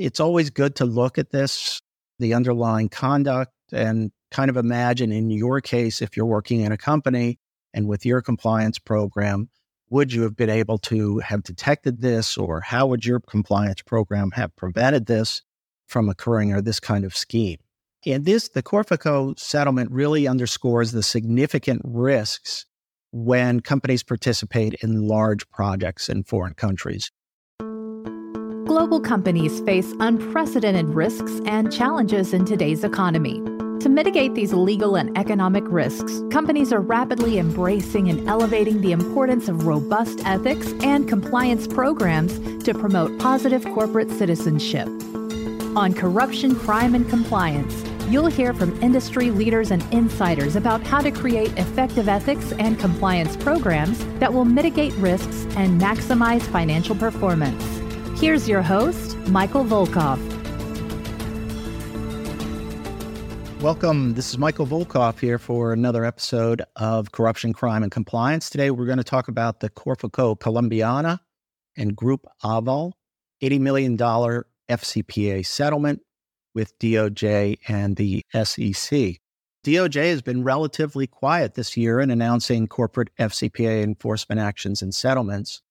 It's always good to look at this, the underlying conduct, and kind of imagine in your case, if you're working in a company and with your compliance program, would you have been able to have detected this, or how would your compliance program have prevented this from occurring or this kind of scheme? And this, the Corfico settlement really underscores the significant risks when companies participate in large projects in foreign countries. Global companies face unprecedented risks and challenges in today's economy. To mitigate these legal and economic risks, companies are rapidly embracing and elevating the importance of robust ethics and compliance programs to promote positive corporate citizenship. On corruption, crime, and compliance, you'll hear from industry leaders and insiders about how to create effective ethics and compliance programs that will mitigate risks and maximize financial performance. Here's your host, Michael Volkov. Welcome. This is Michael Volkov here for another episode of Corruption, Crime, and Compliance. Today, we're going to talk about the Corficolombiana and Group Aval $80 million FCPA settlement with DOJ and the SEC. DOJ has been relatively quiet this year in announcing corporate FCPA enforcement actions and settlements.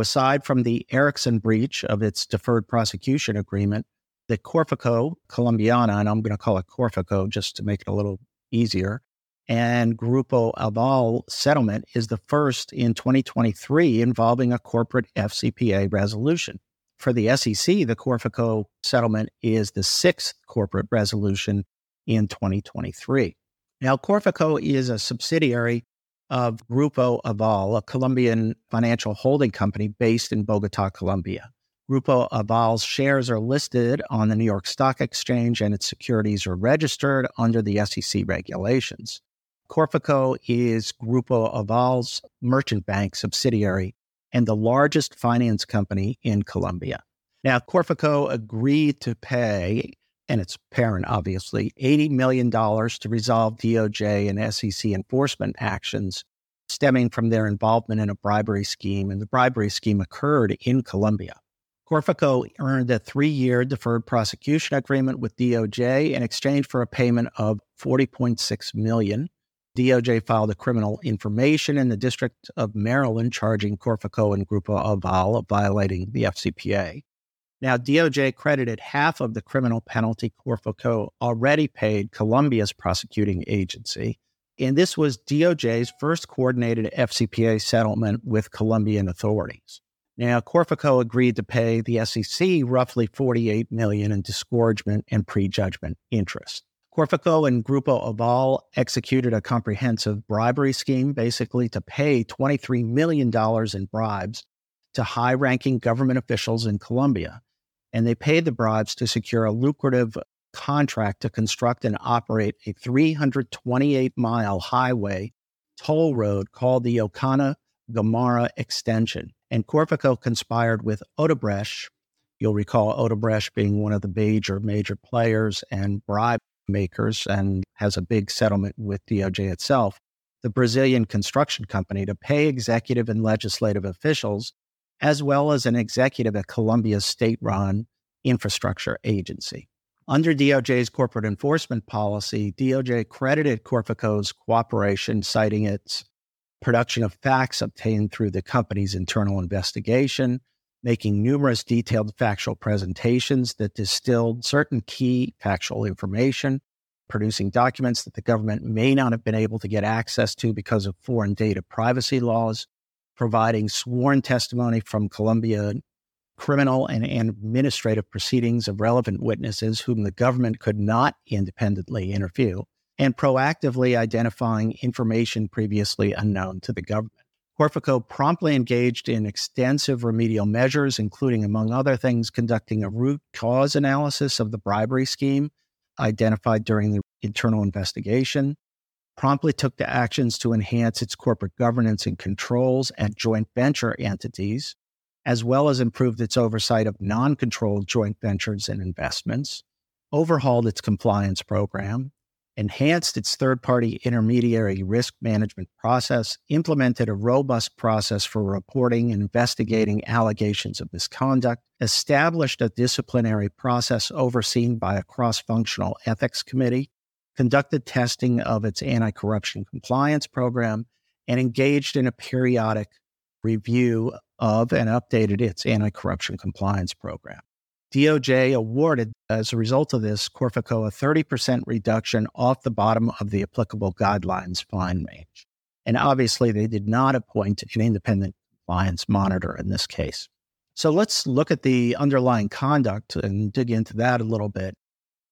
Aside from the Ericsson breach of its deferred prosecution agreement, the Corfico Colombiana, and I'm going to call it Corfico just to make it a little easier, and Grupo Aval settlement is the first in 2023 involving a corporate FCPA resolution. For the SEC, the Corfico settlement is the sixth corporate resolution in 2023. Now, Corfico is a subsidiary of Grupo Aval, a Colombian financial holding company based in Bogota, Colombia. Grupo Aval's shares are listed on the New York Stock Exchange and its securities are registered under the SEC regulations. Corfico is Grupo Aval's merchant bank subsidiary and the largest finance company in Colombia. Now, Corfico agreed to pay, and its parent obviously, $80 million to resolve DOJ and SEC enforcement actions stemming from their involvement in a bribery scheme, and the bribery scheme occurred in Colombia. Corfico earned a three year deferred prosecution agreement with DOJ in exchange for a payment of 40.6 million. DOJ filed a criminal information in the District of Maryland charging Corfico and Grupo Aval of violating the FCPA. Now, DOJ credited half of the criminal penalty Corfico already paid Colombia's prosecuting agency. And this was DOJ's first coordinated FCPA settlement with Colombian authorities. Now, Corfico agreed to pay the SEC roughly 48 million in disgorgement and prejudgment interest. Corfico and Grupo Aval executed a comprehensive bribery scheme, basically to pay $23 million in bribes to high ranking government officials in Colombia. And they paid the bribes to secure a lucrative contract to construct and operate a 328 mile highway toll road called the Ocana Gamarra Extension and Corfico conspired with Odebrecht. You'll recall Odebrecht being one of the major, major players and bribe makers and has a big settlement with DOJ itself, the Brazilian construction company, to pay executive and legislative officials, as well as an executive at Colombia's state run infrastructure agency. Under DOJ's corporate enforcement policy, DOJ credited Corfico's cooperation, citing its production of facts obtained through the company's internal investigation, making numerous detailed factual presentations that distilled certain key factual information, producing documents that the government may not have been able to get access to because of foreign data privacy laws, providing sworn testimony from Colombia criminal and administrative proceedings of relevant witnesses whom the government could not independently interview, and proactively identifying information previously unknown to the government. Corfico promptly engaged in extensive remedial measures, including, among other things, conducting a root cause analysis of the bribery scheme identified during the internal investigation, promptly took the actions to enhance its corporate governance and controls at joint venture entities, as well as improved its oversight of non controlled joint ventures and investments, overhauled its compliance program, enhanced its third party intermediary risk management process, implemented a robust process for reporting and investigating allegations of misconduct, established a disciplinary process overseen by a cross functional ethics committee, conducted testing of its anti corruption compliance program, and engaged in a periodic review of and updated its anti corruption compliance program. DOJ awarded, as a result of this, Corfico a 30% reduction off the bottom of the applicable guidelines fine range. And obviously, they did not appoint an independent compliance monitor in this case. So let's look at the underlying conduct and dig into that a little bit.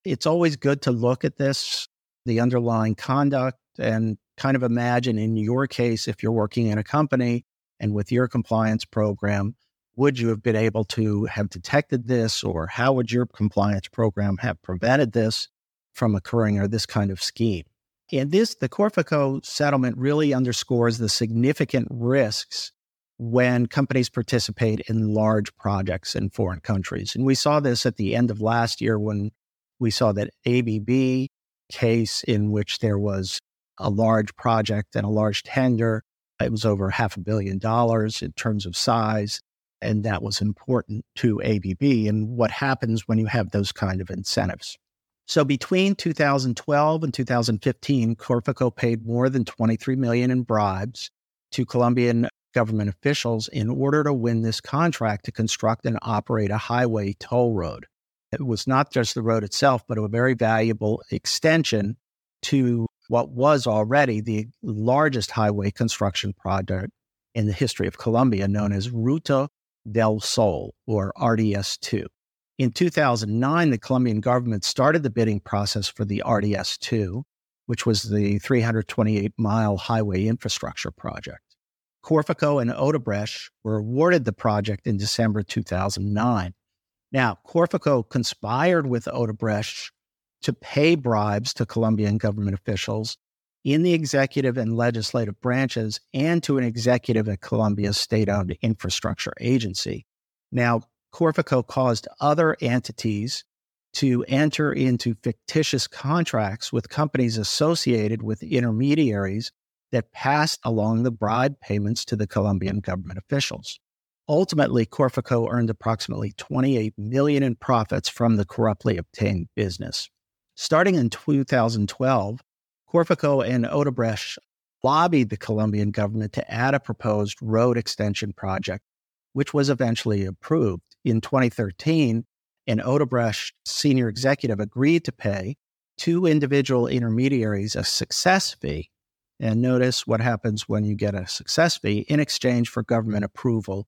It's always good to look at this, the underlying conduct, and kind of imagine in your case, if you're working in a company and with your compliance program, would you have been able to have detected this or how would your compliance program have prevented this from occurring or this kind of scheme? And this, the Corfico settlement really underscores the significant risks when companies participate in large projects in foreign countries. And we saw this at the end of last year when we saw that ABB case in which there was a large project and a large tender. It was over half a billion dollars in terms of size. And that was important to ABB and what happens when you have those kind of incentives. So between 2012 and 2015, Corfico paid more than 23 million in bribes to Colombian government officials in order to win this contract to construct and operate a highway toll road. It was not just the road itself, but a very valuable extension to what was already the largest highway construction project in the history of Colombia, known as Ruta del Sol, or RDS 2. In 2009, the Colombian government started the bidding process for the RDS 2, which was the 328 mile highway infrastructure project. Corfico and Odebrecht were awarded the project in December 2009. Now, Corfico conspired with Odebrecht to pay bribes to Colombian government officials in the executive and legislative branches and to an executive at Colombia's state owned infrastructure agency. Now, Corfico caused other entities to enter into fictitious contracts with companies associated with intermediaries that passed along the bribe payments to the Colombian government officials. Ultimately, Corfico earned approximately 28 million in profits from the corruptly obtained business. Starting in 2012, Corfico and Odebrecht lobbied the Colombian government to add a proposed road extension project, which was eventually approved. In 2013, an Odebrecht senior executive agreed to pay two individual intermediaries a success fee. And notice what happens when you get a success fee in exchange for government approval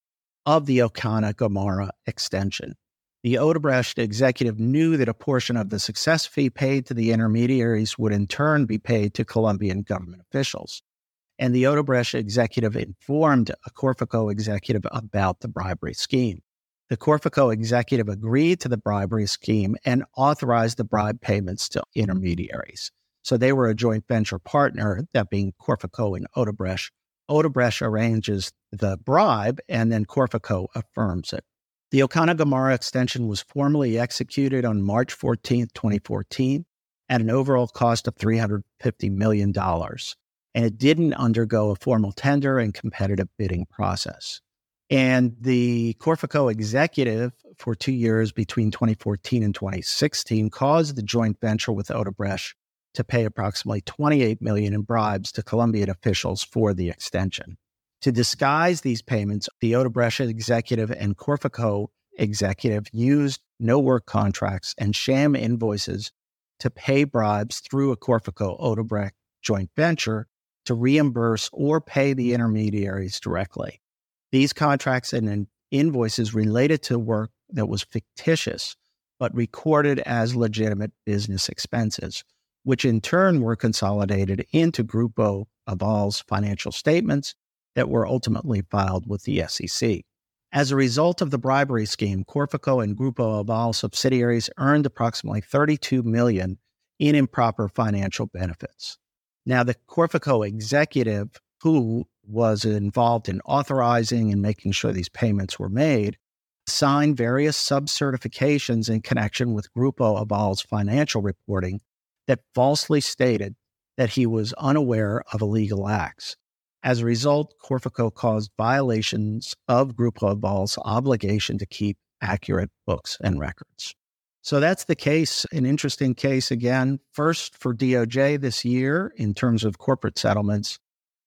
of the Ocana Gamarra extension. The Odebrecht executive knew that a portion of the success fee paid to the intermediaries would in turn be paid to Colombian government officials. And the Odebrecht executive informed a Corfico executive about the bribery scheme. The Corfico executive agreed to the bribery scheme and authorized the bribe payments to intermediaries. So they were a joint venture partner, that being Corfico and Odebrecht. Odebrecht arranges the bribe, and then Corfico affirms it. The Ocana Gamarra extension was formally executed on March 14, 2014, at an overall cost of $350 million. And it didn't undergo a formal tender and competitive bidding process. And the Corfico executive for two years between 2014 and 2016 caused the joint venture with Odebrecht to pay approximately 28 million in bribes to Colombian officials for the extension. To disguise these payments, the Odebrecht executive and Corfico executive used no work contracts and sham invoices to pay bribes through a Corfico Odebrecht joint venture to reimburse or pay the intermediaries directly. These contracts and invoices related to work that was fictitious, but recorded as legitimate business expenses, which in turn were consolidated into Grupo Aval's financial statements that were ultimately filed with the SEC. As a result of the bribery scheme, Corfico and Grupo Aval subsidiaries earned approximately 32 million in improper financial benefits. Now, the Corfico executive who was involved in authorizing and making sure these payments were made signed various sub certifications in connection with Grupo Aval's financial reporting that falsely stated that he was unaware of illegal acts. As a result, Corfico caused violations of Grupo Aval's obligation to keep accurate books and records. So that's the case, an interesting case again, first for DOJ this year in terms of corporate settlements,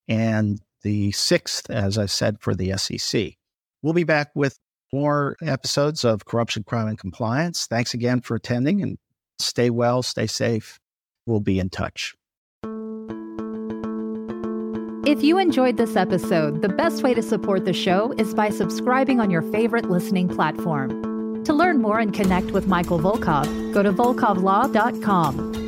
and the sixth, as I said, for the SEC. We'll be back with more episodes of Corruption, Crime, and Compliance. Thanks again for attending and stay well, stay safe. We'll be in touch. If you enjoyed this episode, the best way to support the show is by subscribing on your favorite listening platform. To learn more and connect with Michael Volkov, go to volkovlaw.com.